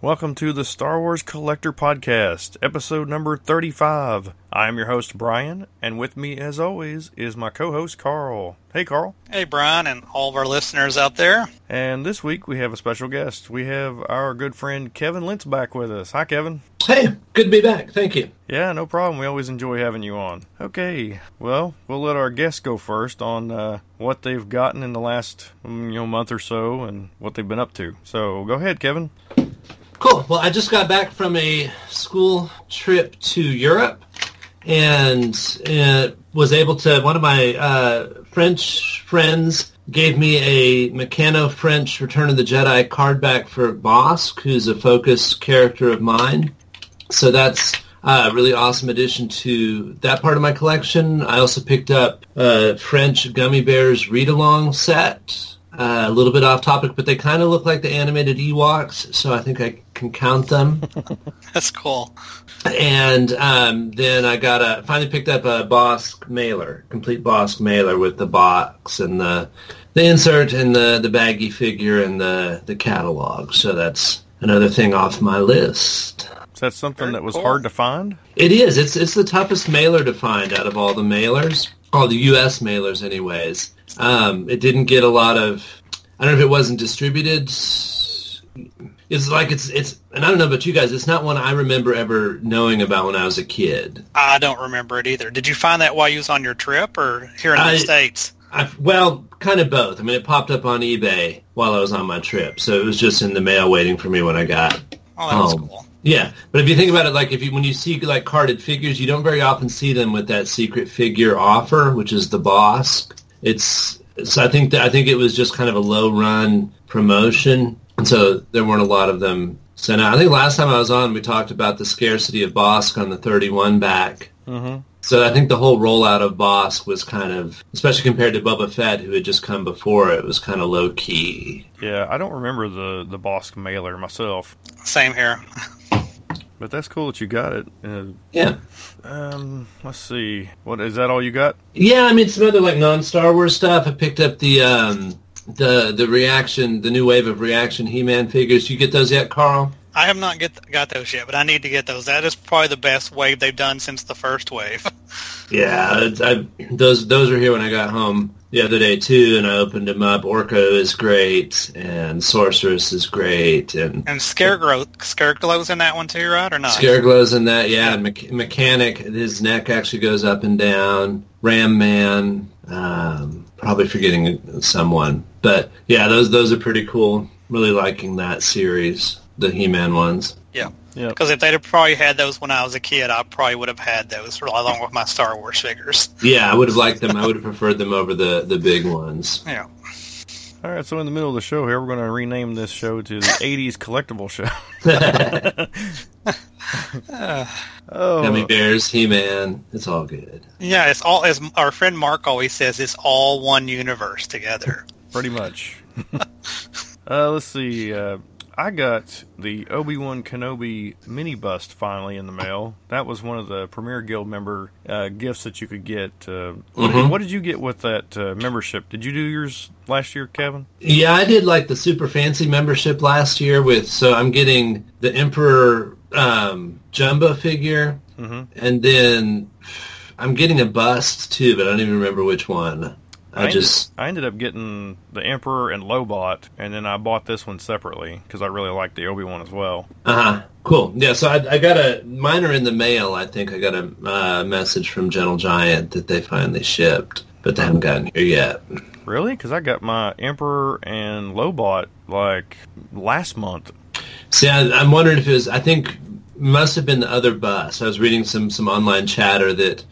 Welcome to the Star Wars Collector Podcast, episode number 35. I am your host, Bryan, and with me, as always, is my co host, Carl. Hey, Carl. Hey, Bryan, and all of our listeners out there. And this week we have a special guest. We have our good friend Kevin Lentz back with us. Hi, Kevin. Hey, good to be back. Thank you. Yeah, no problem. We always enjoy having you on. Okay, well, we'll let our guests go first on uh, what they've gotten in the last mm, you know month or so and what they've been up to. So go ahead, Kevin. Cool. Well, I just got back from a school trip to Europe and uh, was able to. One of my uh, French friends gave me a Meccano French Return of the Jedi card back for Bossk, who's a focus character of mine. So that's a really awesome addition to that part of my collection. I also picked up a French Gummy Bears read-along set. Uh, a little bit off topic, but they kind of look like the animated Ewoks, so I think I can count them. That's cool. And um, then I got a finally picked up a Bossk mailer, complete Bossk mailer with the box and the the insert and the the baggy figure and the the catalog. So that's another thing off my list. Is that something Very that was cool. hard to find? It is. It's it's the toughest mailer to find out of all the mailers, all the U.S. mailers, anyways. Um, it didn't get a lot of. I don't know if it wasn't distributed. It's like it's it's, and I don't know about you guys. It's not one I remember ever knowing about when I was a kid. I don't remember it either. Did you find that while you was on your trip or here in I- the States? I, well, kind of both. I mean, it popped up on eBay while I was on my trip, so it was just in the mail waiting for me when I got Oh, that was Oh. cool. Yeah, but if you think about it, like if you when you see like carded figures, you don't very often see them with that secret figure offer, which is the boss. It's so I think that I think it was just kind of a low run promotion, and so there weren't a lot of them sent out. I think last time I was on, we talked about the scarcity of Bossk on the 31 back. Mm-hmm. So I think the whole rollout of Bossk was kind of, especially compared to Boba Fett, who had just come before it, was kind of low key. Yeah, I don't remember the the Bossk mailer myself, Same here. but that's cool that you got it. Uh, Yeah. um, let's see. What is that? All you got? Yeah, I mean some other like non Star Wars stuff. I picked up the um the the reaction, the new wave of reaction He Man figures. You get those yet, Carl? I have not get got those yet, but I need to get those. That is probably the best wave they've done since the first wave. Yeah, it's- I, those those were here when I got home the other day too, and I opened him up. Orko is great, and Sorceress is great, and And Scareglow, Scareglow's in that one too, right? Or not? Scareglow's in that. Yeah, Me- Mekaneck, his neck actually goes up and down. Ram Man, um, probably forgetting someone, but yeah, those those are pretty cool. Really liking that series, the He-Man ones. Yeah. Yeah. Because if they'd have probably had those when I was a kid, I probably would have had those along with my Star Wars figures. Yeah, I would have liked them. I would have preferred them over the the big ones. Yeah. All right, so in the middle of the show here, we're going to rename this show to the '80s Collectible Show. oh, Gummy bears, He-Man, it's all good. Yeah, it's all as our friend Mark always says. It's all one universe together. pretty much. uh, let's see. Uh, I got the Obi Wan Kenobi mini bust finally in the mail. That was one of the Premier Guild member uh, gifts that you could get. Uh, what, did, Mhm. what did you get with that uh, membership? Did you do yours last year, Kevin? Yeah, I did like the super fancy membership last year with so I'm getting the Emperor um, jumbo figure, Mm-hmm. and then I'm getting a bust too, but I don't even remember which one. I, ended- just I ended up getting the Emperor and Lobot, and then I bought this one separately because I really like the Obi Wan as well. uh huh cool. Yeah, so I, I got a mine are in the mail. I think I got a uh, message from Gentle Giant that they finally shipped, but they haven't gotten here yet. Really? Because I got my Emperor and Lobot like last month. See, I, I'm wondering if it was. I think must have been the other bus. I was reading some some online chatter that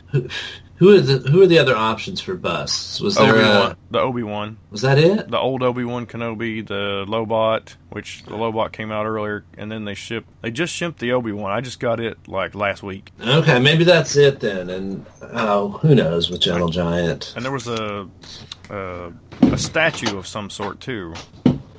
who, are the who are the other options for busts? Was there Obi a, the Obi Wan, was that it? the old Obi Wan Kenobi, the Lobot, which the Lobot came out earlier, and then they shipped. They just shipped the Obi Wan. I just got it like last week, Okay, maybe that's it then. And oh, who knows with Gentle Giant? and there was a a, a statue of some sort too.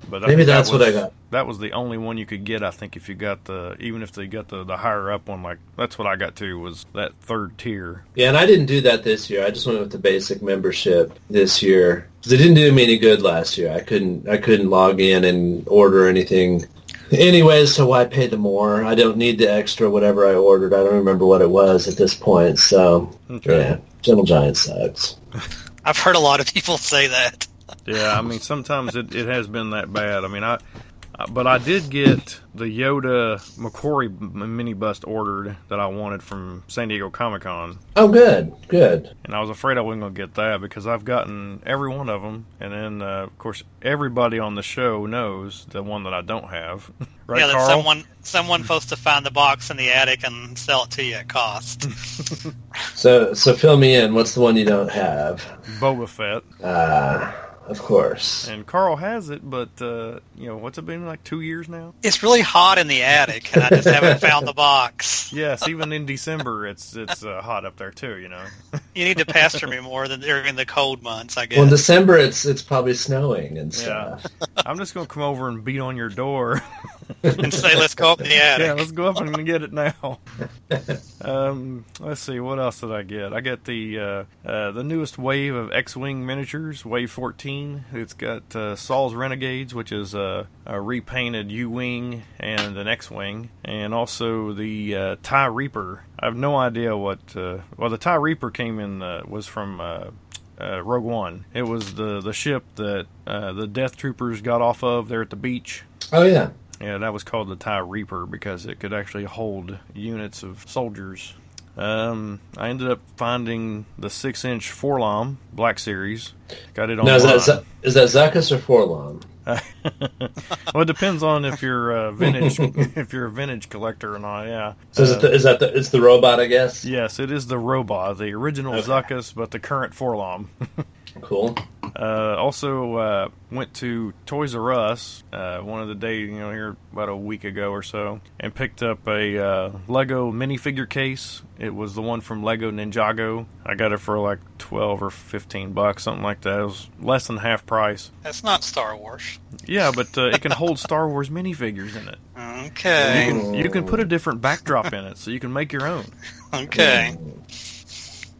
But I Maybe think that that's what I got. That was the only one you could get, I think, if you got the even if they got the the higher up one. Like that's what I got too was that third tier. Yeah, and I didn't do that this year. I just went with the basic membership this year because it didn't do me any good last year. I couldn't I couldn't log in and order anything Anyways, so why pay the more? I don't need the extra whatever I ordered. I don't remember what it was at this point. So Okay. yeah, Gentle Giant sucks. I've heard a lot of people say that. Yeah, I mean sometimes it, it has been that bad. I mean I, I- but I did get the Yoda McQuarrie m- mini bust ordered that I wanted from San Diego Comic Con, Oh, good, good. and I was afraid I wasn't gonna get that because I've gotten every one of them, and then uh, of course everybody on the show knows the one that I don't have, right, yeah, that Carl? someone someone's supposed to find the box in the attic and sell it to you at cost. So so fill me in. What's the one you don't have? Boba Fett, Uh, of course. and Carl has it, but uh, you know what's it been like two years now? it's really hot in the attic, and I just haven't found the box. Yes, even in December, it's it's uh, hot up there too. You know. You need to pester me more than during the cold months, I guess. Well, in December it's it's probably snowing and stuff. I'm just gonna come over and beat on your door. and say, let's go up in the attic. yeah, let's go up and get it now. um, let's see, what else did I get? I got the uh, uh, the newest wave of X-wing miniatures, Wave 14. It's got uh, Saw's Renegades, which is uh, a repainted U-wing and an X-wing, and also the uh, TIE Reaper. I have no idea what. Uh, well, the TIE Reaper came in uh, was from. Uh, uh, Rogue One. It was the the ship that uh, the Death Troopers got off of there at the beach. Oh yeah. Yeah, that was called the TIE Reaper because it could actually hold units of soldiers. Um, I ended up finding the six-inch 4-LOM Black Series. Got it Now online. is that is that Zuckuss or 4-LOM? well, it depends on if you're a vintage if you're a vintage collector or not. Yeah. So is, Uh, it the, is that the, it's the robot? I guess. yes, it is the robot, the original Okay. Zuckuss, but the current 4-LOM. Cool. Uh, also uh, went to Toys R Us uh, one of the days, you know, here about a week ago or so, and picked up a uh, Lego minifigure case. It was the one from Lego Ninjago. I got it for like twelve or fifteen bucks, something like that. It was less than half price. That's not Star Wars. Yeah, but uh, it can hold Star Wars minifigures in it. Okay. You can, you can put a different backdrop in it, so you can make your own. Okay.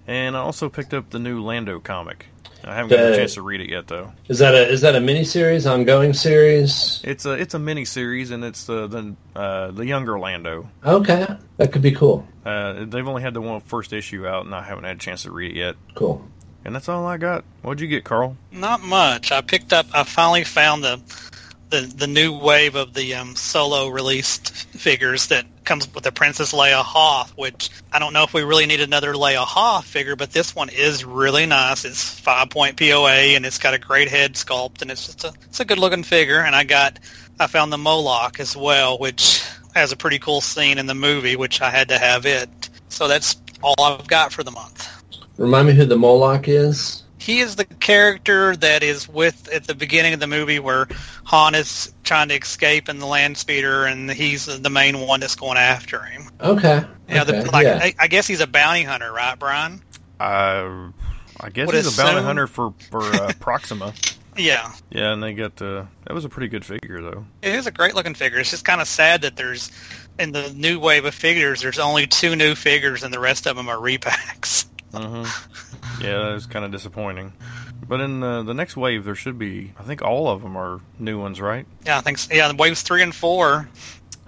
And I also picked up the new Lando comic. I haven't got a chance to read it yet, though. Is that a is that a mini series, ongoing series? It's a it's a mini series, and it's the the uh, the younger Lando. Okay, that could be cool. Uh, they've only had the one first issue out, and I haven't had a chance to read it yet. Cool. And that's all I got. What'd you get, Carl? Not much. I picked up. I finally found the the the new wave of the um, solo released figures that comes with the Princess Leia Hoth. Which I don't know if we really need another Leia Hoth figure, but this one is really nice. It's five point POA and it's got a great head sculpt and it's just a it's a good looking figure. And I got I found the Moloch as well, which has a pretty cool scene in the movie, which I had to have it. So that's all I've got for the month. Remind me who the Moloch is. He is the character that is with at the beginning of the movie where Han is trying to escape in the land speeder, and he's the main one that's going after him. Okay. Yeah, okay. the, like yeah. I, I guess he's a bounty hunter, right, Bryan? Uh, I guess Would he's a bounty assume- hunter for for uh, Proxima. Yeah, Yeah, and they got uh, that was a pretty good figure though. it is a great looking figure. It's just kind of sad that there's in the new wave of figures, there's only two new figures, and the rest of them are repacks. hmm Yeah, that was kind of disappointing. But in the, the next wave, there should be. I think all of them are new ones, right? Yeah, I think so. yeah. Waves three and four.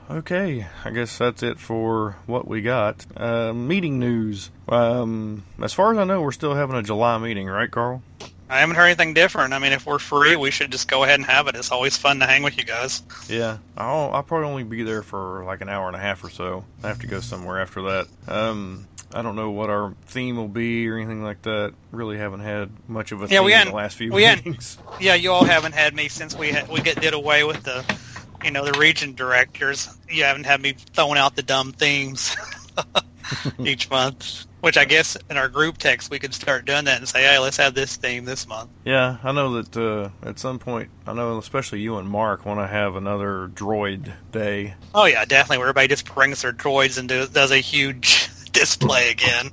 Okay, I guess that's it for what we got. Uh, meeting news. Um, as far as I know, we're still having a July meeting, right, Carl? I haven't heard anything different. I mean, if we're free, we should just go ahead and have it. It's always fun to hang with you guys. Yeah, I'll I'll probably only be there for like an hour and a half or so. I have to go somewhere after that. Um, I don't know what our theme will be or anything like that. Really haven't had much of a Yeah, theme we in the last few we meetings. Yeah, you all haven't had me since we had, we get did away with the, you know, the region directors. You haven't had me throwing out the dumb themes each month. Which I guess in our group text we could start doing that and say, hey, let's have this theme this month. Yeah, I know that uh, at some point, I know especially you and Mark want to have another droid day. Oh yeah, definitely. Where everybody just brings their droids and do, does a huge display again.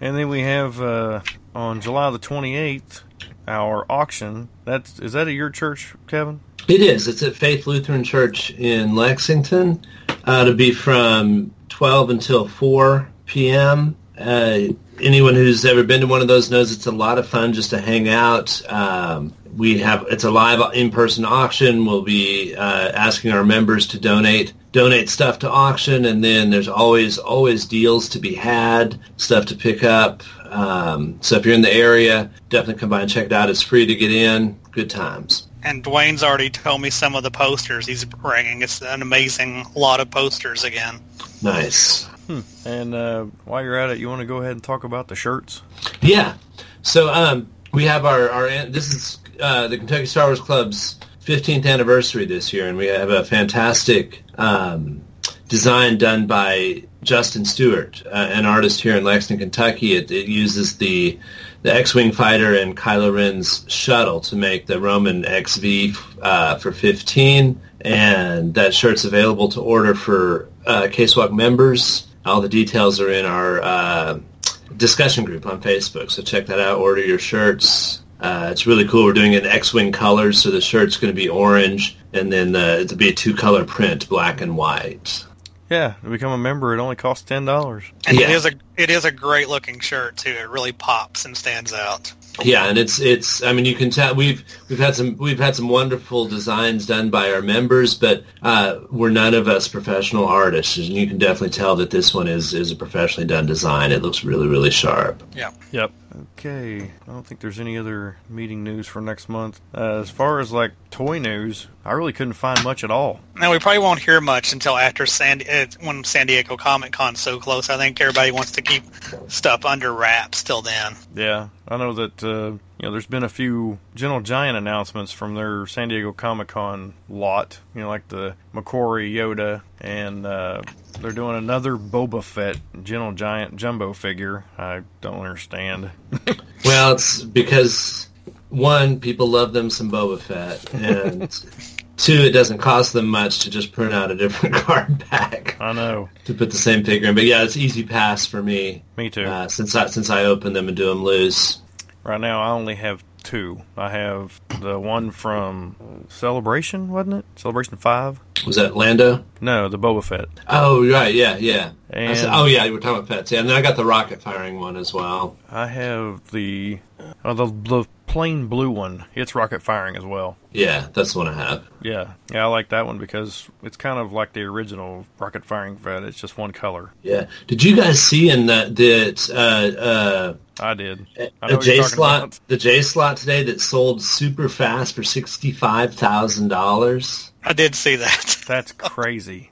And then we have uh, on July the 28th our auction. That's is that at your church, Kevin? It is. It's at Faith Lutheran Church in Lexington. Uh, to be from 12 until 4 p.m. Uh, anyone who's ever been to one of those knows it's a lot of fun just to hang out. Um, we have it's a live in-person auction. We'll be uh, asking our members to donate donate stuff to auction, and then there's always always deals to be had, stuff to pick up. Um, so if you're in the area, definitely come by and check it out. It's free to get in. Good times. And Dwayne's already told me some of the posters he's bringing. It's an amazing lot of posters again. Nice. Hmm. And uh, while you're at it, you want to go ahead and talk about the shirts? Yeah. So um, we have our, our this is uh, the Kentucky Star Wars Club's 15th anniversary this year, and we have a fantastic um, design done by Justin Stewart, uh, an artist here in Lexington, Kentucky. It, it uses the the X-wing fighter and Kylo Ren's shuttle to make the Roman XV uh, for 15, and that shirt's available to order for uh, Casewalk members. All the details are in our uh, discussion group on Facebook, so check that out. Order your shirts. Uh, it's really cool. We're doing it in X-wing colors, so the shirt's going to be orange, and then uh, it'll be a two-color print, black and white. Yeah, to become a member, it only costs ten dollars. And Yeah. it is a it is a great looking shirt too. It really pops and stands out. Yeah, and it's it's. I mean, you can tell we've we've had some we've had some wonderful designs done by our members, but uh, we're none of us professional artists, and you can definitely tell that this one is is a professionally done design. It looks really really sharp. Yeah. Yep. Okay. I don't think there's any other meeting news for next month. Uh, as far as like toy news, I really couldn't find much at all. Now we probably won't hear much until after San uh, when San Diego Comic Con's so close. I think everybody wants to keep stuff under wraps till then. Yeah, I know that uh, you know there's been a few Gentle Giant announcements from their San Diego Comic Con lot. You know, like the McQuarrie Yoda, and uh, they're doing another Boba Fett Gentle Giant jumbo figure. I don't understand. Well, it's because one, people love them some Boba Fett, and two, it doesn't cost them much to just print out a different card back I know. to put the same figure in. But yeah, it's easy pass for me Me too. uh, since I since I open them and do them loose. Right now, I only have two. I have the one from Celebration, wasn't it? Celebration Five. Was that Lando? No, the Boba Fett. Oh right, yeah, yeah. I said- oh yeah, you were talking about pets. Yeah, and then I got the rocket firing one as well. I have the oh, the the plain blue one. It's rocket firing as well. Yeah, that's the one I have. Yeah, yeah, I like that one because it's kind of like the original rocket firing Fett. It's just one color. Yeah. Did you guys see in that that uh, uh, I did. uh, I a know what J you're talking slot about. the J slot today that sold super fast for sixty five thousand dollars? I did see that. That's crazy.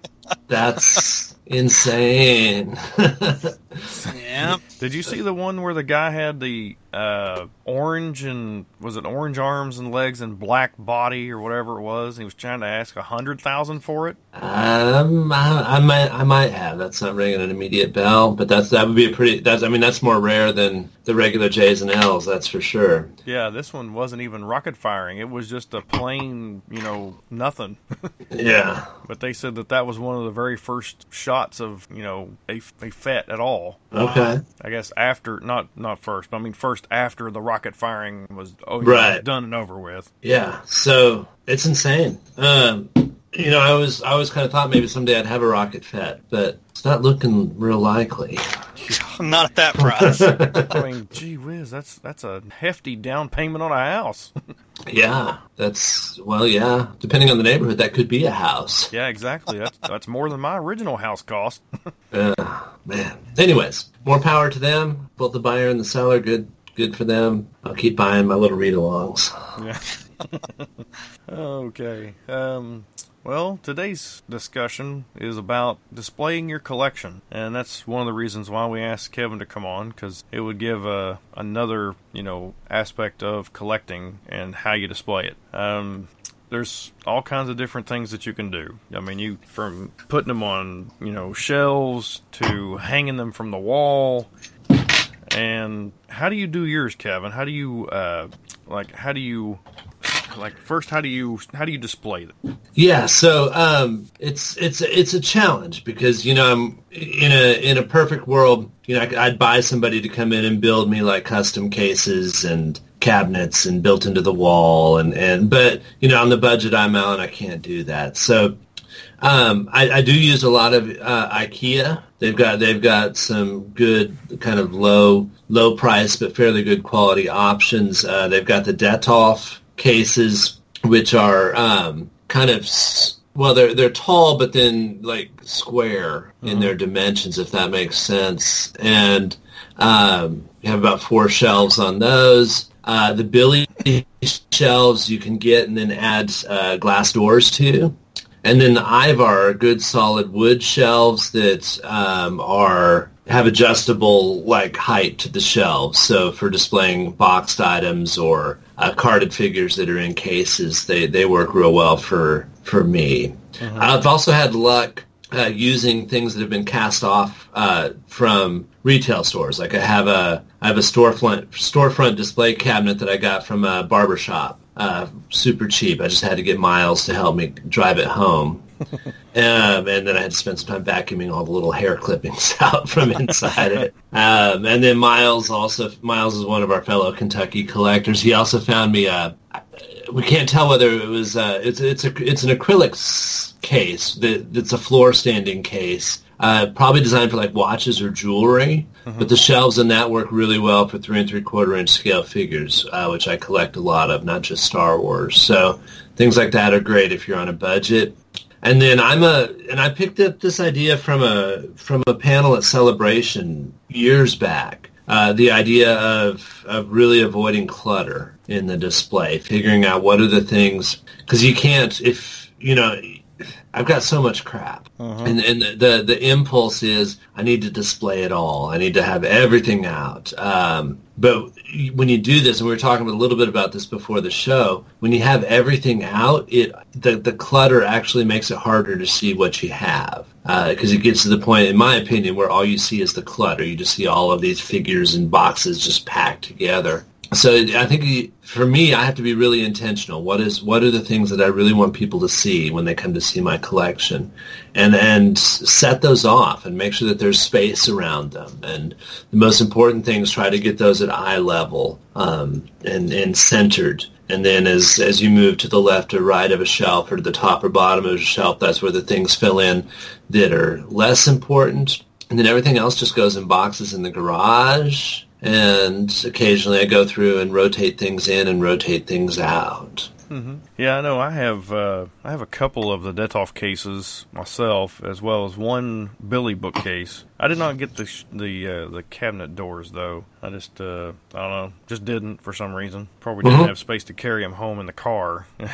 That's insane. yeah. Did you see the one where the guy had the uh, orange and was it orange arms and legs and black body or whatever it was? He was trying to ask a hundred thousand for it. um, I, I might I might have. That's not ringing an immediate bell, but that's that would be a pretty. That's I mean that's more rare than the regular J's and L's. That's for sure. Yeah, this one wasn't even rocket firing. It was just a plain, you know, nothing. Yeah. but they said that that was one of the very first shots of, you know, a, a Fett at all. Okay. I guess after, not not first, but I mean first after the rocket firing was oh, you know, Right. done and over with. Yeah, so it's insane. Um, you know, I was I always kind of thought maybe someday I'd have a rocket Fett, but it's not looking real likely. Not at that price. I mean, gee whiz, that's that's a hefty down payment on a house. yeah, that's well, yeah. Depending on the neighborhood, that could be a house. yeah, exactly. That's that's more than my original house cost. Uh, man. Anyways, more power to them. Both the buyer and the seller. Good, good for them. I'll keep buying my little read-alongs. Yeah. okay. Um, well, today's discussion is about displaying your collection, and that's one of the reasons why we asked Kevin to come on because it would give uh, another, you know, aspect of collecting and how you display it. Um, there's all kinds of different things that you can do. I mean, you from putting them on, you know, shelves to hanging them from the wall. And how do you do yours, Kevin? How do you uh, like? How do you like? First, how do you how do you display them? Yeah, so um, it's it's it's a challenge because you know I'm in a in a perfect world. You know, I'd buy somebody to come in and build me like custom cases and cabinets and built into the wall and and but you know on the budget I'm on, I can't do that. So um, I, I do use a lot of uh, IKEA. They've got they've got some good kind of low low price but fairly good quality options. Uh, they've got the Detolf cases, which are um, kind of well, they're they're tall, but then like square in their dimensions, if that makes sense. And um, you have about four shelves on those. Uh, the Billy shelves you can get and then add uh, glass doors to. And then the Ivar are good solid wood shelves that um, are have adjustable like height to the shelves. So for displaying boxed items or uh, carded figures that are in cases, they, they work real well for for me. I've also had luck uh, using things that have been cast off uh, from retail stores. Like I have a I have a storefront storefront display cabinet that I got from a barber shop. Uh, super cheap. I just had to get Miles to help me drive it home. um, and then I had to spend some time vacuuming all the little hair clippings out from inside it. Um, and then Miles also Miles is one of our fellow Kentucky collectors. He also found me a we can't tell whether it was uh, it's it's a it's an acrylic case that it's a floor standing case, uh, probably designed for like watches or jewelry. But the shelves in that work really well for three and three quarter inch scale figures, uh, which I collect a lot of, not just Star Wars. So things like that are great if you're on a budget. And then I'm a and I picked up this idea from a from a panel at Celebration years back. Uh, the idea of of really avoiding clutter in the display, figuring out what are the things because you can't if you know I've got so much crap, and and the, the the impulse is I need to display it all. I need to have everything out. Um, but when you do this, and we were talking a little bit about this before the show, when you have everything out, it the the clutter actually makes it harder to see what you have because it gets to the point, in my opinion, where all you see is the clutter. You just see all of these figures and boxes just packed together. So I think for me, I have to be really intentional. What is what are the things that I really want people to see when they come to see my collection, and and set those off and make sure that there's space around them. And the most important thing is try to get those at eye level um, and and centered. And then as as you move to the left or right of a shelf or to the top or bottom of a shelf, that's where the things fill in that are less important. And then everything else just goes in boxes in the garage and occasionally I go through and rotate things in and rotate things out. Yeah, I know. I have uh, I have a couple of the Detolf cases myself, as well as one Billy bookcase. I did not get the sh- the uh, the cabinet doors though. I just uh, I don't know, just didn't for some reason. Probably didn't Mhm. have space to carry them home in the car.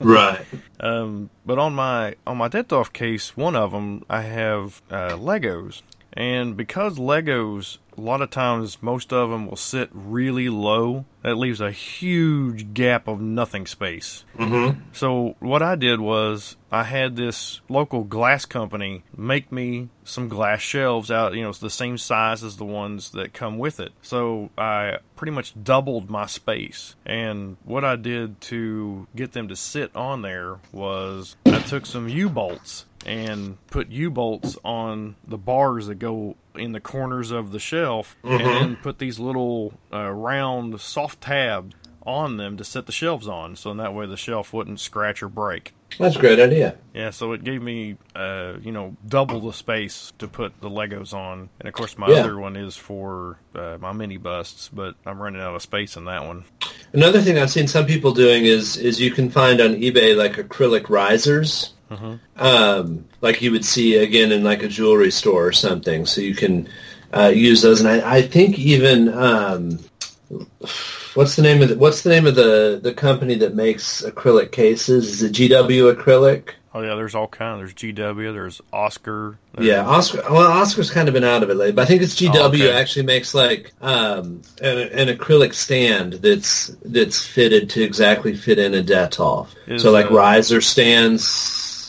Right. Um, but on my on my Detolf case, one of them I have uh, Legos, and because Legos, a lot of times most of them will sit really low. That leaves a huge gap of nothing space. Mm-hmm. So what I did was I had this local glass company make me some glass shelves out, you know, it's the same size as the ones that come with it. So I pretty much doubled my space. And what I did to get them to sit on there was I took some U-bolts and put U-bolts on the bars that go in the corners of the shelf and then put these little uh, round soft tabs on them to set the shelves on so in that way the shelf wouldn't scratch or break That's a great idea. yeah so it gave me uh, you know double the space to put the legos on and of course my Yeah. other one is for uh, my mini busts but i'm running out of space in that one Another thing I've seen some people doing is is you can find on eBay like acrylic risers, um, like you would see again in like a jewelry store or something. So you can uh, use those, and I, I think even um, what's the name of the, what's the name of the the company that makes acrylic cases? Is it GW Acrylic? oh yeah there's all kind there's gw there's oscar there's- Yeah, Oscar. Well, Oscar's kind of been out of it lately, but I think it's GW Oh, okay. actually makes like um, an, an acrylic stand that's that's fitted to exactly fit in a Detolf. Is, so like uh, riser stands.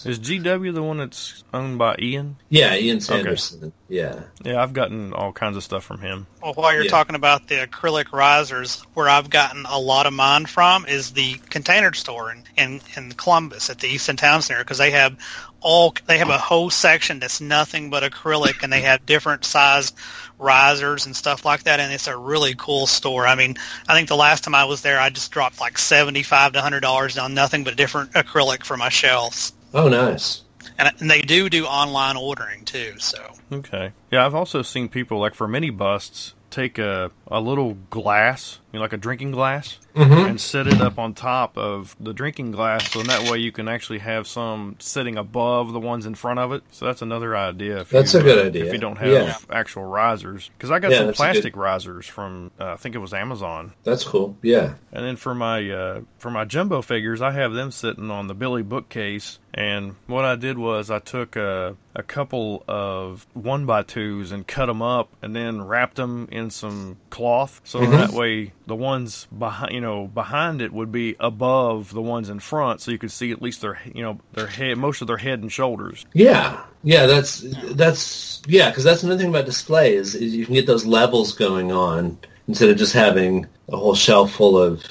Is gw the one that's owned by ian Yeah, Ian Sanderson. Yeah. yeah i've gotten all kinds of stuff from him Well, while you're Yeah. talking about the acrylic risers, where I've gotten a lot of mine from is the container store in, in, in Columbus at the Easton Town Center because they have all they have a whole section that's nothing but acrylic, and they have different size risers and stuff like that, and it's a really cool store. I mean, I think the last time I was there, I just dropped like seventy five to hundred dollars on nothing but different acrylic for my shelves, Oh, nice. and, and they do do online ordering too. So Okay. Yeah, I've also seen people like for mini busts take a a little glass you know, like a drinking glass, Mhm. and set it up on top of the drinking glass, so in that way you can actually have some sitting above the ones in front of it. So that's another idea. If That's you, a good uh, idea. If you don't have Yeah. actual risers, because I got Yeah, some that's a good- plastic risers from uh, I think it was Amazon. That's cool. Yeah. And then for my uh, for my jumbo figures, I have them sitting on the Billy bookcase. And what I did was I took a, a couple of one by twos and cut them up, and then wrapped them in some cloth, so mm-hmm. that way the ones behind you know behind it would be above the ones in front, so you could see at least their you know their head, most of their head and shoulders. Yeah, yeah, that's that's yeah, because that's another thing about display is, is you can get those levels going on instead of just having a whole shelf full of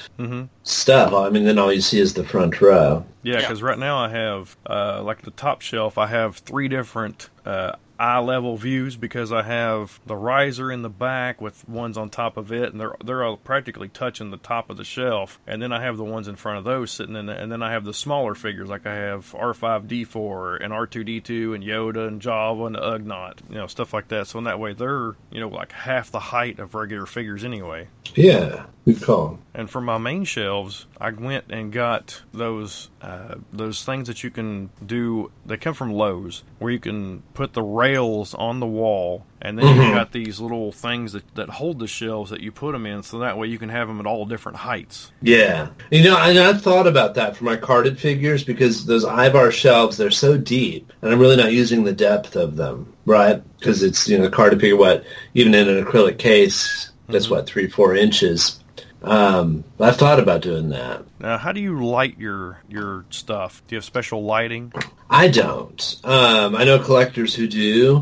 stuff. I mean, then all you see is the front row. Yeah, Yeah. because right now I have uh, like the top shelf. I have three different uh, eye level views because I have the riser in the back with ones on top of it, and they're they're all practically touching the top of the shelf. And then I have the ones in front of those sitting in, the, and then I have the smaller figures like I have R5D4 and R2D2 and Yoda and Jawa and Ugnaught, you know, stuff like that. So in that way, they're you know like half the height of regular figures anyway. Yeah, good call. And for my main shelves, I went and got those uh, those things that you can do. They come from Lowe's, where you can put the rails on the wall, and then you've got these little things that, that hold the shelves that you put them in, so that way you can have them at all different heights. Yeah, you know, and I've thought about that for my carded figures because those Ivar shelves they're so deep, and I'm really not using the depth of them, right? Because it's you know, the carded figure, what even in an acrylic case, that's what three four inches. Um, I've thought about doing that. Now, how do you light your your stuff? Do you have special lighting? I don't. Um, I know collectors who do,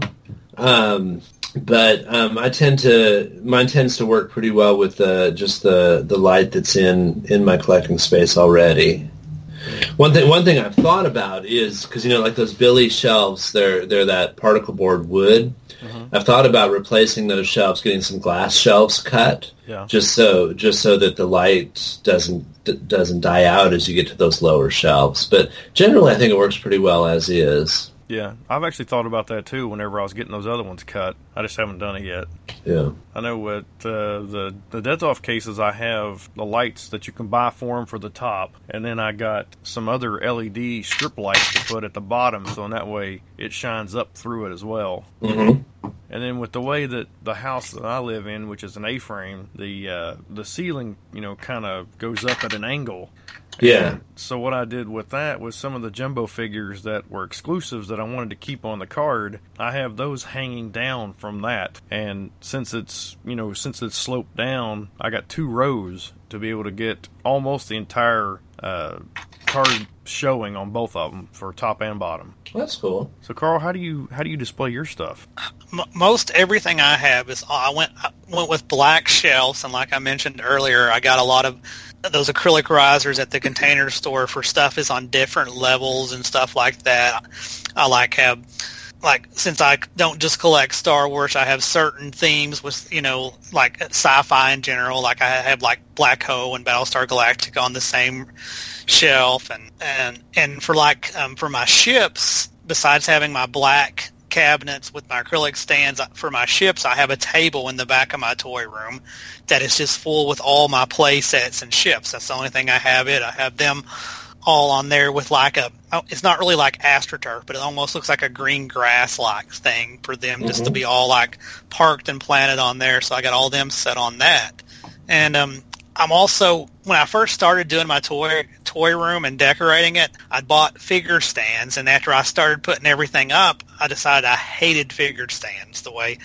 um, but um, I tend to mine tends to work pretty well with uh, just the the light that's in in my collecting space already. One thing one thing I've thought about is because you know like those Billy shelves, they're they're that particle board wood. Mm-hmm. I've thought about replacing those shelves, getting some glass shelves cut, Yeah. just so just so that the light doesn't d- doesn't die out as you get to those lower shelves. But generally, I think it works pretty well as is. Yeah, I've actually thought about that too. Whenever I was getting those other ones cut, I just haven't done it yet. Yeah. I know with uh, the the Detolf cases, I have the lights that you can buy for them for the top, and then I got some other LED strip lights to put at the bottom, so in that way it shines up through it as well. hmm And then with the way that the house that I live in, which is an A-frame, the uh, the ceiling, you know, kind of goes up at an angle. Yeah. So what I did with that was some of the jumbo figures that were exclusives that I wanted to keep on the card. I have those hanging down from that, and since it's you know since it's sloped down, I got two rows to be able to get almost the entire uh, card showing on both of them for top and bottom. That's cool. So Carl, how do you how do you display your stuff? M- most everything I have is I went I went with black shelves, and like I mentioned earlier, I got a lot of those acrylic risers at the container store for stuff is on different levels and stuff like that. I like have like since I don't just collect Star Wars, I have certain themes with you know like sci-fi in general. Like I have like Black Hole and Battlestar Galactica on the same shelf, and and and for like um, for my ships, besides having my black cabinets with my acrylic stands for my ships, I have a table in the back of my toy room that is just full with all my play sets and ships. That's the only thing I have it. I have them all on there with like a oh, it's not really like astroturf but it almost looks like a green grass like thing for them just to be all like parked and planted on there so i got all them set on that and um i'm also when i first started doing my toy toy room and decorating it i bought figure stands and after i started putting everything up i decided i hated figure stands the way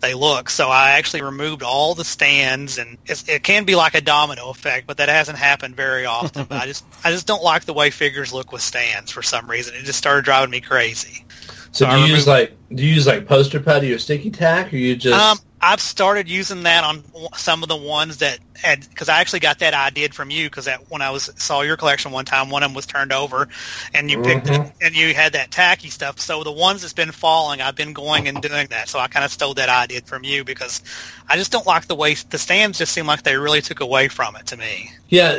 they look. So I actually removed all the stands, and it's, it can be like a domino effect, but that hasn't happened very often. but I just I just don't like the way figures look with stands for some reason. It just started driving me crazy. So So do I you use like do you use like poster putty or sticky tack, or you just Um, I've started using that on some of the ones that had because I actually got that idea from you because that when I was saw your collection one time, one of them was turned over, and you picked it, and you had that tacky stuff. So the ones that's been falling, I've been going and doing that. So I kind of stole that idea from you because I just don't like the way the stands just seem like they really took away from it to me. Yeah,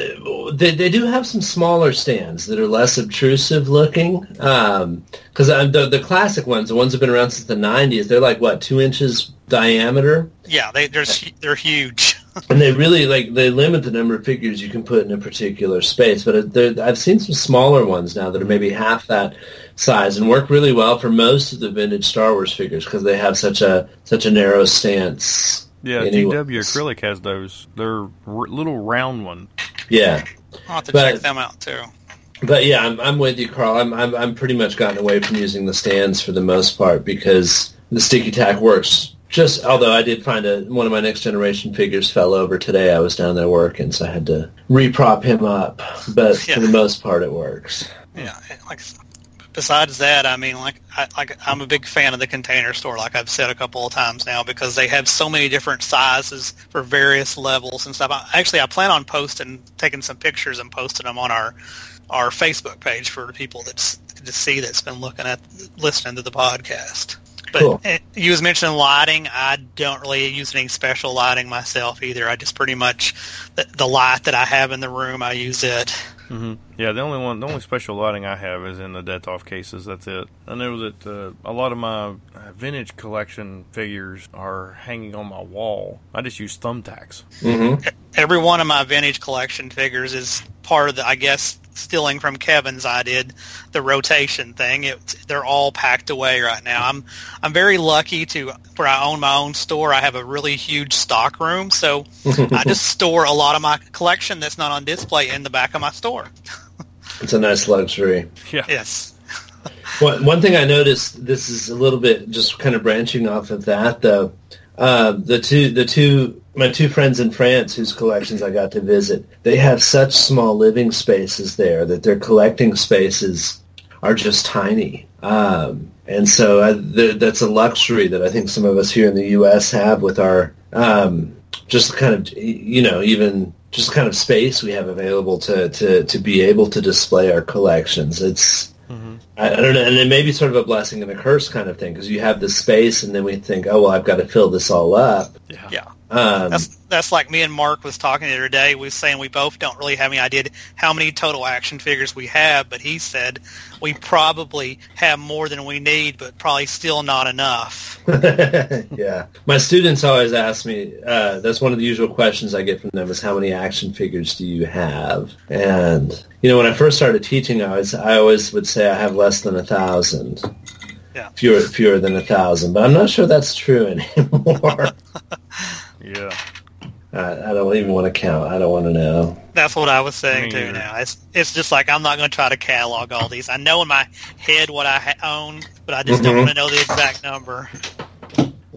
they, they do have some smaller stands that are less obtrusive looking. Um, because uh, the the classic ones, the ones that have been around since the '90s, they're like what two inches diameter. Yeah, they they're they're huge. and they really like they limit the number of figures you can put in a particular space. But I've seen some smaller ones now that are maybe half that size and work really well for most of the vintage Star Wars figures because they have such a such a narrow stance. Yeah, Anyway. GW Acrylic has those. They're r- little round one. Yeah, I'll have to But- check them out too. but yeah, I'm I'm with you, Carl. I'm I'm I'm pretty much gotten away from using the stands for the most part because the sticky tack works. Just although I did find a one of my next generation figures fell over today. I was down there working, so I had to reprop him up. But Yeah. for the most part, it works. Yeah, like besides that, I mean, like I, like I'm a big fan of the Container Store, like I've said a couple of times now, because they have so many different sizes for various levels and stuff. I, actually, I plan on posting, taking some pictures and posting them on our our Facebook page for the people that's to see that's been looking at listening to the podcast. But Cool. eh, you was mentioning lighting. I don't really use any special lighting myself either. I just pretty much the, the light that I have in the room, I use it. hmm Yeah, the only one, the only special lighting I have is in the Detolf cases. That's it. I know that uh, a lot of my uh, vintage collection figures are hanging on my wall. I just use thumbtacks. hmm every one of my vintage collection figures is part of the, I guess, stealing from Kevin's. I did the rotation thing. It, they're all packed away right now. I'm I'm very lucky to where I own my own store. I have a really huge stock room, so I just store a lot of my collection that's not on display in the back of my store. It's a nice luxury. Yeah. Yes. One, one thing I noticed, this is a little bit just kind of branching off of that, though. Uh, the two, the two, my two friends in France whose collections I got to visit, they have such small living spaces there that their collecting spaces are just tiny. Um, and so I, th- that's a luxury that I think some of us here in the U.S. have with our um, just kind of, you know, even just kind of space we have available to, to, to be able to display our collections. It's, I, I don't know, and it may be sort of a blessing and a curse kind of thing because you have the space, and then we think, oh well, I've got to fill this all up. Yeah. Yeah. Um, That's that's like me and Mark was talking the other day. We was saying we both don't really have any idea how many total action figures we have, but he said we probably have more than we need, but probably still not enough. yeah, my students always ask me. Uh, that's one of the usual questions I get from them: is how many action figures do you have? And you know, when I first started teaching, I was I always would say I have less than a thousand. Yeah. Fewer, fewer than a thousand, but I'm not sure that's true anymore. Yeah. I, I don't even want to count. I don't want to know. That's what I was saying Me too. Now it's it's just like I'm not going to try to catalog all these. I know in my head what I ha- own, but I just don't Mhm. want to know the exact number.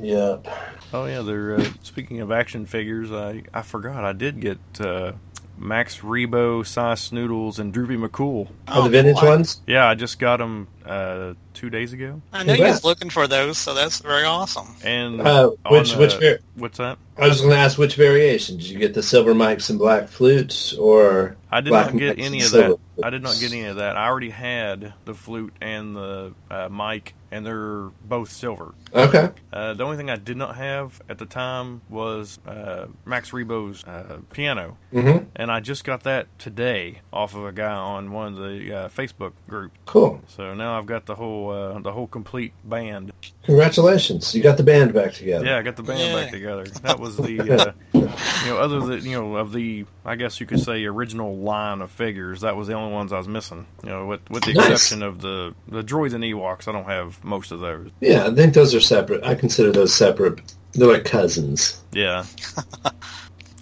Yep. Oh yeah, they're uh, speaking of action figures. I I forgot I did get uh, Max Rebo, Sy Snootles, and Droopy McCool. Oh, the vintage boy. ones. Yeah, I just got them uh, two days ago. I know you Congrats. was looking for those, so that's very awesome. And Uh, on, which which uh, var- what's that? I was going to ask which variation. Did you get the silver mics and black flutes, or I did black not get any of silver that. I did not get any of that. I already had the flute and the uh, mic, and they're both silver. Okay. Uh, the only thing I did not have at the time was uh, Max Rebo's uh, piano, Mm-hmm. and I just got that today off of a guy on one of the uh, Facebook group. Cool. So now I've got the whole uh, the whole complete band. Congratulations. You got the band back together. Yeah, I got the band Yeah. back together. That was the uh, you know other than you know of the I guess you could say original line of figures. That was the only ones I was missing. You know, with with the Nice. exception of the the droids and Ewoks, I don't have most of those. Yeah, I think those are separate. I consider those separate. They're like cousins. Yeah.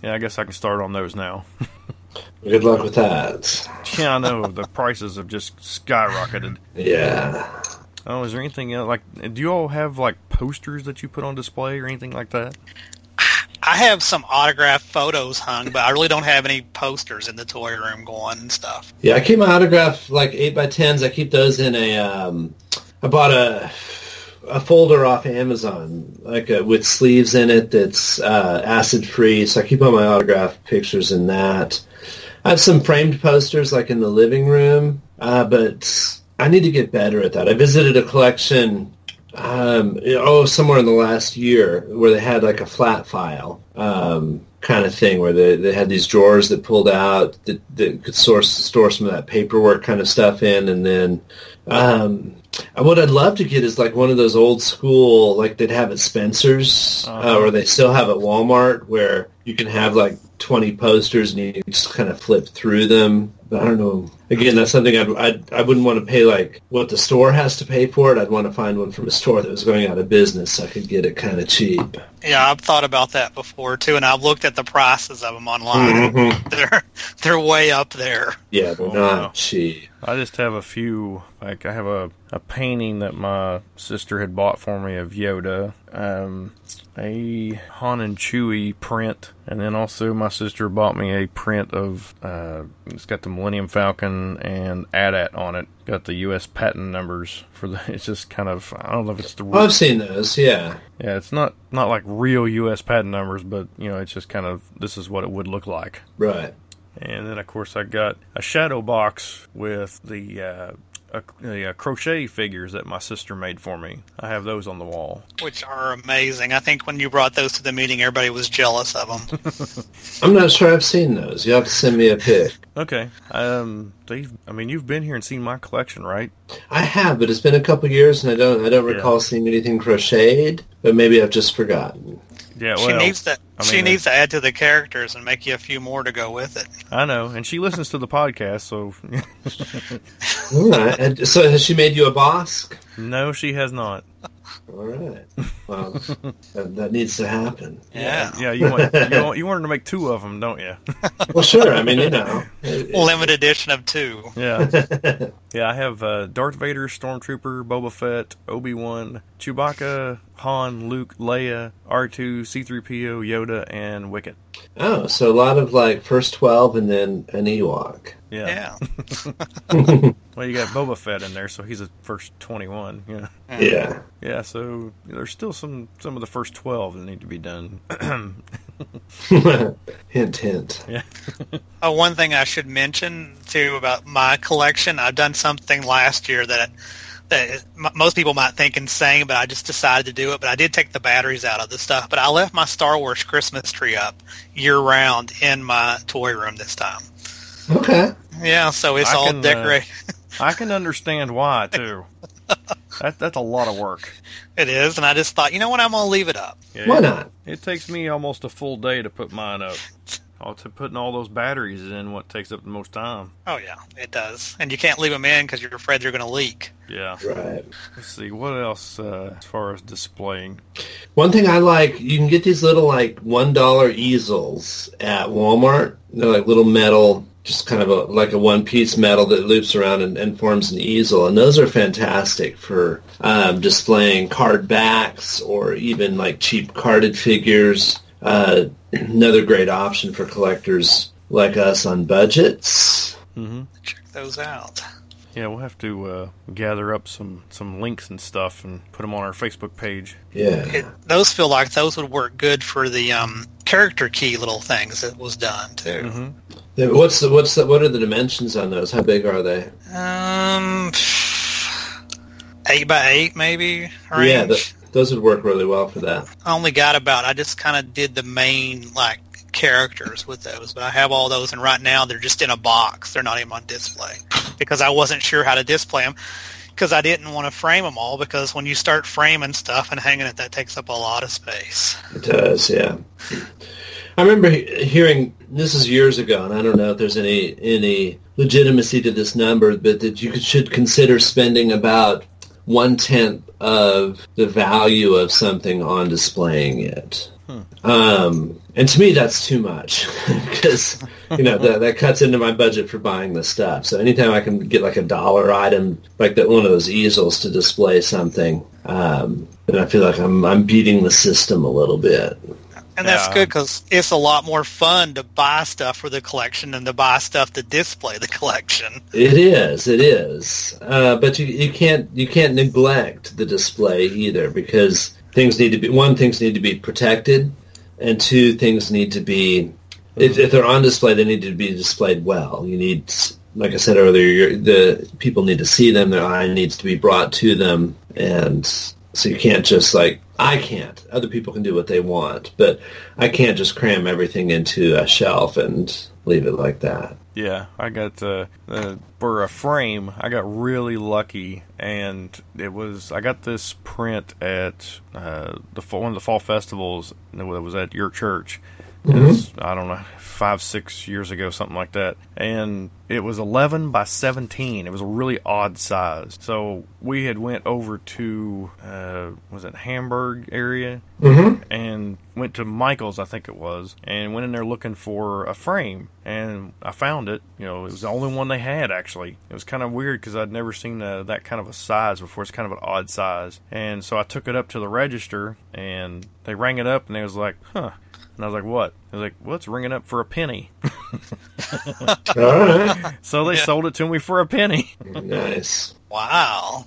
Yeah, I guess I can start on those now. Good luck with that. Yeah, I know the prices have just skyrocketed. Yeah. Oh, is there anything else? Like, do you all have like posters that you put on display or anything like that? I have some autographed photos hung, but I really don't have any posters in the toy room going and stuff. Yeah, I keep my autograph like eight by tens. I keep those in a. Um, I bought a a folder off Amazon, like a, with sleeves in it that's uh, acid free. So I keep all my autograph pictures in that. I have some framed posters like in the living room, uh, but I need to get better at that. I visited a collection um, oh, somewhere in the last year where they had like a flat file um, kind of thing where they, they had these drawers that pulled out that, that could source, store some of that paperwork kind of stuff in. And then um, And what I'd love to get is like one of those old school, like they'd have at Spencer's, uh Uh-huh. or they still have at Walmart, where you can have like 20 posters and you just kind of flip through them. But I don't know. Again, that's something I'd, I'd, I wouldn't want to pay like what the store has to pay for it. I'd want to find one from a store that was going out of business so I could get it kind of cheap. Yeah, I've thought about that before too, and I've looked at the prices of them online. Mhm. They're they're way up there. Yeah, they're Oh, not wow. cheap. I just have a few. Like I have a, a painting that my sister had bought for me of Yoda, um, a Han and Chewie print, and then also my sister bought me a print of. Uh, it's got the Millennium Falcon and AT-AT on it. Got the U.S. patent numbers for the. It's just kind of. I don't know if it's the. I've seen those. Yeah. Yeah, it's not not like real U.S. patent numbers, but you know, it's just kind of. This is what it would look like. Right. And then, of course, I got a shadow box with the uh, a, the uh, crochet figures that my sister made for me. I have those on the wall. which are amazing. I think when you brought those to the meeting, everybody was jealous of them. I'm not sure I've seen those. You have to send me a pic. Okay. Um, Dave, I mean, you've been here and seen my collection, right? I have, but it's been a couple years, and I don't I don't Yeah. recall seeing anything crocheted. But maybe I've just forgotten. Yeah. she needs to. I she needs to add to the characters and make you a few more to go with it. I know, and she listens to the podcast, so All right. So has she made you a Bossk? no, she has not. All right. Well, that, that needs to happen. Yeah. Yeah, you want you, want, you wanted to make two of them, don't you? Well, sure. I mean, you know. Limited edition of two. Yeah. Yeah, I have uh, Darth Vader, Stormtrooper, Boba Fett, Obi Wan, Chewbacca, Han, Luke, Leia, R2, C3PO, Yoda, and Wicket. Oh, so a lot of like first twelve and then an Ewok. Yeah. Yeah. Well, you got Boba Fett in there, so he's a first 21. Yeah. Yeah. Yeah, so there's still some some of the first 12 that need to be done. hint, hint. yeah. Oh, one thing I should mention too about my collection, I've done something last year that that m- most people might think insane, but I just decided to do it. But I did take the batteries out of the stuff. But I left my Star Wars Christmas tree up year round in my toy room this time. Okay. Yeah, so it's I all can, uh, decorated. I can understand why, too. That, that's a lot of work. it is, and I just thought, you know what, I'm gonna leave it up. Yeah, Why not? It takes me almost a full day to put mine up. Oh, to putting all those batteries in what takes up the most time. Oh yeah, it does, and you can't leave them in because you're afraid they're gonna leak. Yeah. Right. Let's see what else uh, as far as displaying. One thing I like, you can get these little like one dollar easels at Walmart. They're like little metal, just kind of a, like a one piece metal that loops around and, and forms an easel, and those are fantastic for um, displaying card backs or even like cheap carded figures. Uh, another great option for collectors like us on budgets. hmm Check those out. Yeah, we'll have to uh, gather up some some links and stuff and put them on our Facebook page. Yeah. It, those feel like those would work good for the um, character key little things that was done too. hmm Yeah, What's the what's the what are the dimensions on those? How big are they? Um, eight by eight maybe range. Yeah, th- those would work really well for that. I only got about. I just kind of did the main like characters with those, but I have all those, and right now they're just in a box. They're not even on display because I wasn't sure how to display them because I didn't want to frame them all because when you start framing stuff and hanging it, that takes up a lot of space. It does, yeah. I remember hearing this is years ago, and I don't know if there's any any legitimacy to this number, but that you should consider spending about one tenth of the value of something on displaying it. Um, and to me, that's too much because you know that that cuts into my budget for buying the stuff. So anytime I can get like a dollar item, like that one of those easels to display something, um, then I feel like I'm I'm beating the system a little bit. And that's Yeah. good because it's a lot more fun to buy stuff for the collection than to buy stuff to display the collection. It is, it is, uh, but you you can't you can't neglect the display either because things need to be one things need to be protected, and two things need to be if, if they're on display they need to be displayed well. You need, like I said earlier, the people need to see them. Their eye needs to be brought to them, and so you can't just like I can't. Other people can do what they want, but I can't just cram everything into a shelf and leave it like that. Yeah, I got uh, uh, for a frame. I got really lucky, and it was I got this print at uh, the one of the fall festivals. It was at your church. It was, I don't know, five, six years ago, something like that. And it was 11 by 17. It was a really odd size. So we had went over to, uh, was it Hamburg area? Mm-hmm. And went to Michael's, I think it was, and went in there looking for a frame. And I found it. You know, it was the only one they had, actually. It was kind of weird because I'd never seen uh that kind of a size before. It's kind of an odd size. And so I took it up to the register, and they rang it up, and they was like, huh. And I was like, what? They was like, well, it's ringing up for a penny. All right. So they Yeah. sold it to me for a penny. nice. Wow.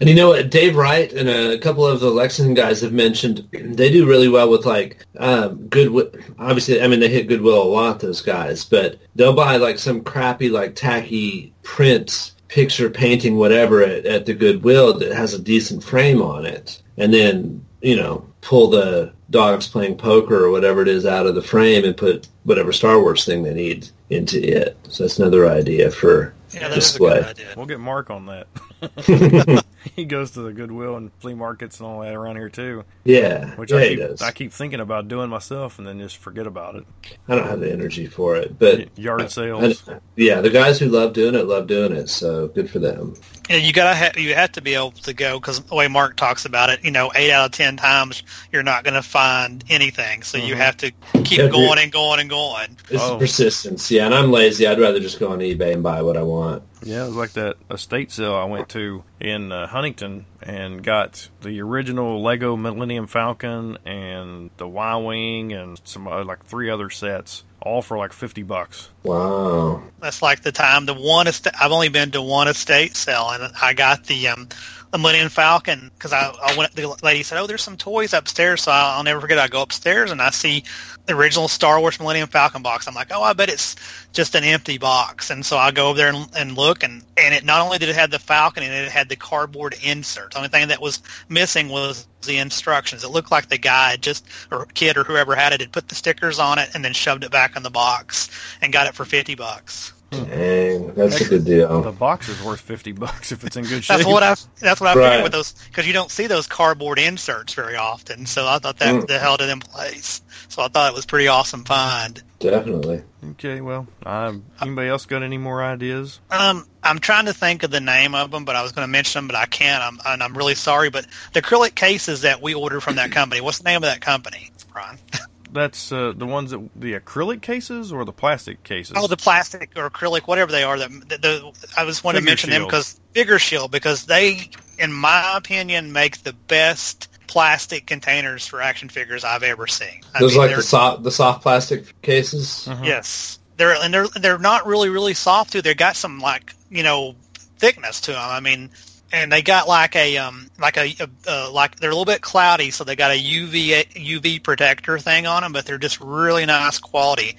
And you know what? Dave Wright and a couple of the Lexington guys have mentioned they do really well with like um, Goodwill. Obviously, I mean they hit Goodwill a lot. Those guys, but they'll buy like some crappy, like tacky print, picture painting, whatever at, at the Goodwill that has a decent frame on it, and then you know pull the dogs playing poker or whatever it is out of the frame and put whatever Star Wars thing they need into it. So that's another idea for Yeah, that is a display. good idea. We'll get Mark on that. he goes to the Goodwill and flea markets and all that around here too, Yeah, which yeah, I he keep does. I keep thinking about doing myself and then just forget about it. I don't have the energy for it, but Yard sales. and, yeah, the guys who love doing it love doing it. So good for them. Yeah, you gotta ha- you have to be able to go because the way Mark talks about it, you know, eight out of ten times you're not going to find anything, so you Mhm. have to keep Yeah, going and going and going. It's Oh. the persistence. Yeah, and I'm lazy. I'd rather just go on eBay and buy what I want. Yeah, it was like that estate sale I went to in uh, Huntington and got the original Lego Millennium Falcon and the Y Wing and some uh, like three other sets, all for like fifty bucks. Wow. That's like the time the one estate. I've only been to one estate sale, and I got the um, the Millennium Falcon because I, I went. The lady said, "Oh, there's some toys upstairs." So I'll, I'll never forget. I go upstairs and I see the original Star Wars Millennium Falcon box. I'm like, "Oh, I bet it's just an empty box." And so I go over there and, and look, and and it not only did it have the Falcon and it, had the cardboard insert. The only thing that was missing was the instructions. It looked like the guy just or kid or whoever had it had put the stickers on it and then shoved it back in the box and got it for fifty bucks. Dang, that's a good deal. The box is worth fifty bucks if it's in good shape. That's what I. That's what I Right. figured with those because you don't see those cardboard inserts very often. So I thought that Mm. that held it in place. So I thought it was pretty awesome find. Definitely. Okay, well, um, anybody else got any more ideas? Um, I'm trying to think of the name of them, but I was going to mention them, but I can't. I'm, and I'm really sorry. But the acrylic cases that we ordered from that company. What's the name of that company, Ron? That's uh, the ones that the acrylic cases or the plastic cases. Oh, the plastic or acrylic, whatever they are. That the, the, I just wanted to Figure mention them because Bigger Shield because they, in my opinion, make the best plastic containers for action figures I've ever seen. I Those mean, like the soft, the soft plastic cases. Mhm. Yes, they're and they're they're not really really soft too. They got some like you know thickness to them. I mean, and they got like a um like a, a uh, like they're a little bit cloudy, so they got a UV UV protector thing on them, but they're just really nice quality.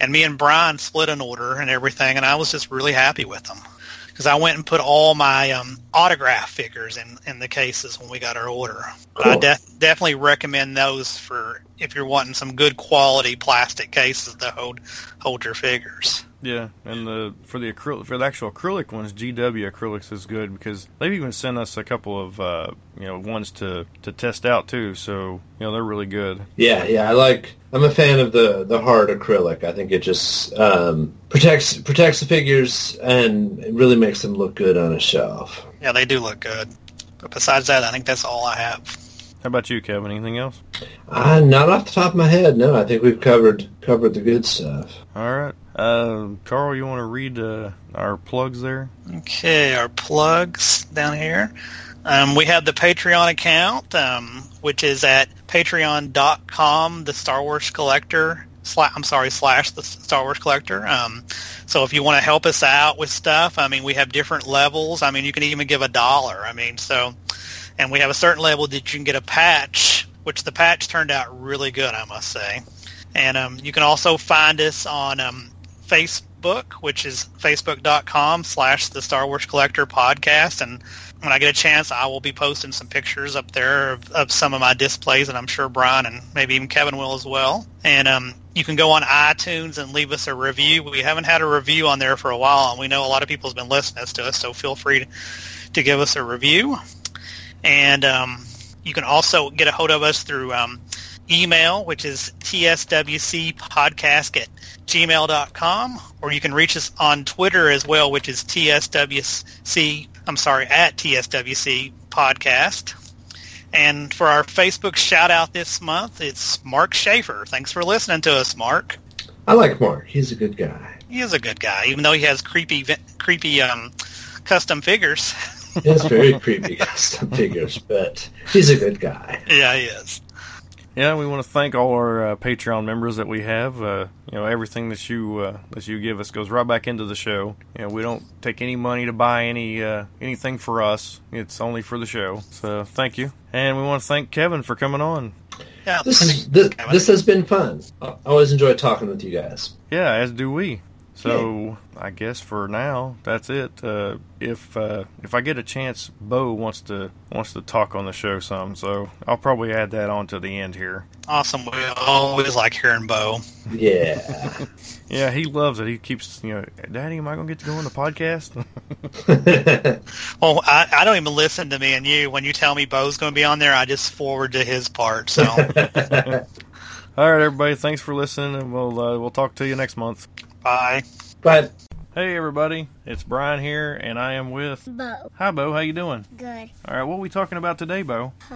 And me and Bryan split an order and everything, and I was just really happy with them because I went and put all my um, autograph figures in, in the cases when we got our order. But I Cool. def- definitely recommend those for if you're wanting some good quality plastic cases to hold hold your figures. Yeah, and the for the acrylic for the actual acrylic ones, GW acrylics is good because they've even sent us a couple of uh, you know ones to to test out too. So you know they're really good. Yeah, yeah. I like. I'm a fan of the the hard acrylic. I think it just um, protects protects the figures and it really makes them look good on a shelf. Yeah, they do look good. But besides that, I think that's all I have. How about you, Kevin? Anything else? Uh, not off the top of my head. No, I think we've covered covered the good stuff. All right, uh, Carl, you want to read uh, our plugs there? Okay, our plugs down here. Um, we have the Patreon account, um, which is at patreon.com, the Star Wars Collector. I'm sorry, slash the Star Wars Collector. Um, so if you want to help us out with stuff, I mean, we have different levels. I mean, you can even give a dollar. I mean, so, and we have a certain level that you can get a patch, which the patch turned out really good, I must say. And um, you can also find us on um, Facebook, which is facebook.com slash the Star Wars Collector podcast. And when I get a chance, I will be posting some pictures up there of, of some of my displays, and I'm sure Bryan and maybe even Kevin will as well. And um, you can go on iTunes and leave us a review. We haven't had a review on there for a while, and we know a lot of people have been listening to us, so feel free to, give us a review. And um, you can also get a hold of us through um, email, which is tswcpodcast at gmail.com, or you can reach us on Twitter as well, which is tswc, I'm sorry, at tswc podcast. And for our Facebook shout out this month, it's Mark Schaefer. Thanks for listening to us, Mark. I like Mark. He's a good guy. He is a good guy, even though he has creepy, creepy um, custom figures. he has very creepy custom figures, but he's a good guy. Yeah, he is. Yeah, we want to thank all our uh, Patreon members that we have. Uh, you know, everything that you uh, that you give us goes right back into the show. You know, we don't take any money to buy any uh, anything for us. It's only for the show. So thank you, and we want to thank Kevin for coming on. Yeah, this this, this has been fun. I always enjoy talking with you guys. Yeah, as do we. So I guess for now that's it. Uh, if uh, if I get a chance, Beau wants to wants to talk on the show some, so I'll probably add that on to the end here. Awesome. We always like hearing Beau. Yeah. yeah, he loves it. He keeps you know, Daddy, am I gonna get to go on the podcast? well, I, I don't even listen to me and you. When you tell me Beau's going to be on there, I just forward to his part. So. All right, everybody. Thanks for listening, and we'll uh, we'll talk to you next month. Bye. Bye. Hey everybody, it's Bryan here, and I am with Beau. Hi Beau, how you doing? Good. All right, what are we talking about today, Beau? Uh,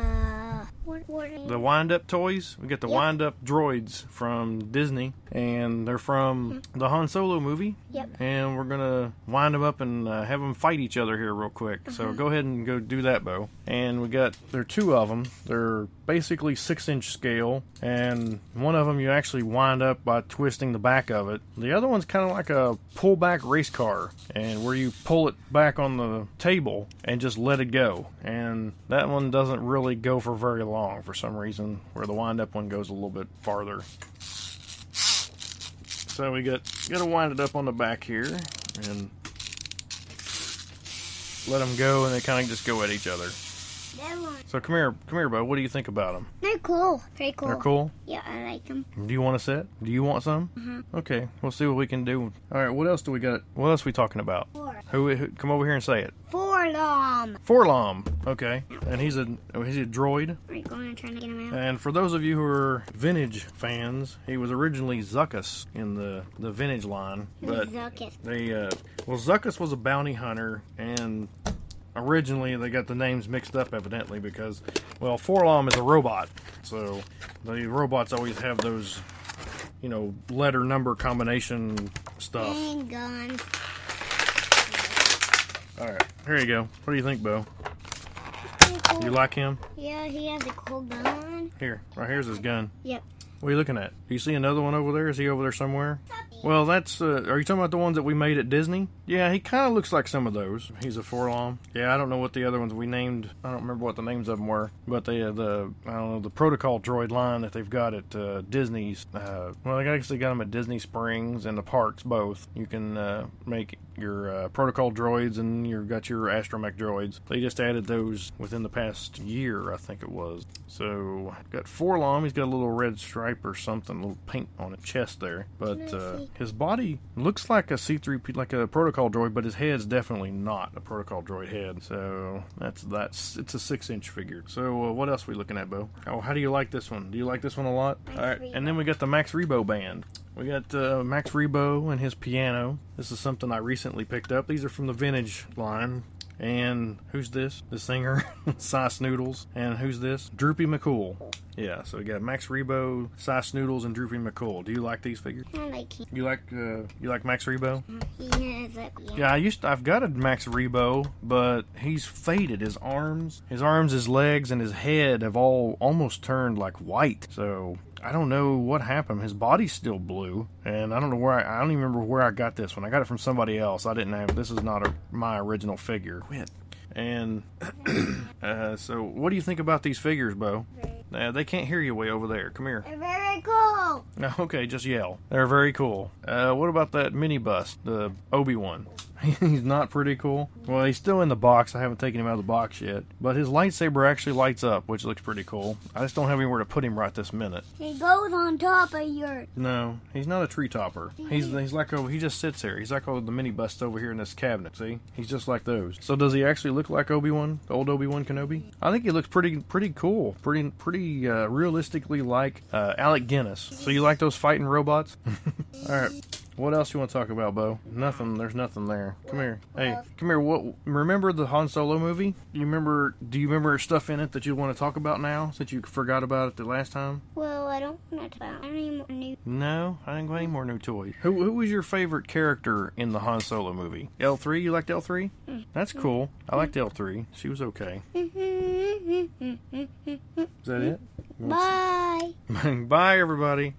what, what the wind-up toys. We got the Yep. wind-up droids from Disney, and they're from the Han Solo movie. Yep. And we're gonna wind them up and uh, have them fight each other here real quick. So go ahead and go do that, Beau. And we got there are two of them. They're basically six-inch scale, and one of them you actually wind up by twisting the back of it. The other one's kind of like a pull-back race car, and where you pull it back on the table and just let it go. And that one doesn't really go for very long for some reason, where the wind-up one goes a little bit farther. So we got got to wind it up on the back here and let them go, and they kind of just go at each other. So come here, come here, Beau. What do you think about them? They're cool. Very cool. They're cool. Yeah, I like them. Do you want a set? Do you want some? Mm-hmm. Okay, we'll see what we can do. All right, what else do we got? What else are we talking about? Four. Who, who come over here and say it? Four them. 4-LOM. Okay, and he's a oh, he's a droid. Are you going to try to get them out? And for those of you who are vintage fans, he was originally Zuckuss in the the vintage line, but Zuckuss. they uh, well Zuckuss was a bounty hunter, and originally they got the names mixed up evidently because well 4-LOM is a robot, so the robots always have those you know letter number combination stuff. Hang on. All right, here you go. What do you think, Beau? You like him? Yeah, he has a cool gun. Here, right here's his gun. Yep. What are you looking at? Do you see another one over there? Is he over there somewhere? Well, that's. Uh, are you talking about the ones that we made at Disney? Yeah, he kind of looks like some of those. He's a 4-LOM. Yeah, I don't know what the other ones we named. I don't remember what the names of them were, but they uh, the I don't know the Protocol Droid line that they've got at uh, Disney's. Uh, well, they actually got them at Disney Springs and the parks both. You can uh, make your uh, Protocol droids and you've got your Astromech droids. They just added those within the past year, I think it was. So got four 4-LOM. He's got a little red stripe or something, a little paint on his chest there. But uh, his body looks like a C3P, like a Protocol droid, but his head's definitely not a Protocol droid head. So that's that's it's a six inch figure. So uh, what else are we looking at, Beau? Oh, how do you like this one? Do you like this one a lot? Max All right, Rebo. and then we got the Max Rebo band. We got uh, Max Rebo and his piano. This is something I recently picked up. These are from the vintage line. And who's this? The singer, Sy Snootles. And who's this? Droopy McCool. Yeah, so we got Max Rebo, Sy Snootles, and Droopy McCool. Do you like these figures? I like him. You like uh, you like Max Rebo? He has a yeah. Yeah, I used to, I've got a Max Rebo, but he's faded. His arms, his arms, his legs, and his head have all almost turned like white. So I don't know what happened. His body's still blue, and I don't know where I, I don't even remember where I got this one. I got it from somebody else. I didn't have this is not a, my original figure. Quit. And uh, so, what do you think about these figures, Beau? Uh, they can't hear you way over there. Come here. They're very cool. Okay, just yell. They're very cool. Uh, what about that mini bust, the Obi Wan? he's not pretty cool. Well, he's still in the box. I haven't taken him out of the box yet. But his lightsaber actually lights up, which looks pretty cool. I just don't have anywhere to put him right this minute. He goes on top of your. No, he's not a tree topper. He's he's like oh he just sits there. He's like oh the mini bust over here in this cabinet. See, he's just like those. So does he actually look like Obi Wan, the old Obi Wan Kenobi? I think he looks pretty pretty cool, pretty pretty uh, realistically like uh, Alec Guinness. So you like those fighting robots? All right. What else you want to talk about, Beau? Nothing. There's nothing there. Come here. Hey, come here. What? Remember the Han Solo movie? You remember? Do you remember stuff in it that you want to talk about now, since you forgot about it the last time? Well, I don't want to talk about any more new. No, I didn't get any more new toys. Who Who was your favorite character in the Han Solo movie? L three. You liked L three? Mm-hmm. That's cool. I liked L three. She was okay. Mm-hmm. Is that it? Bye. Bye, everybody.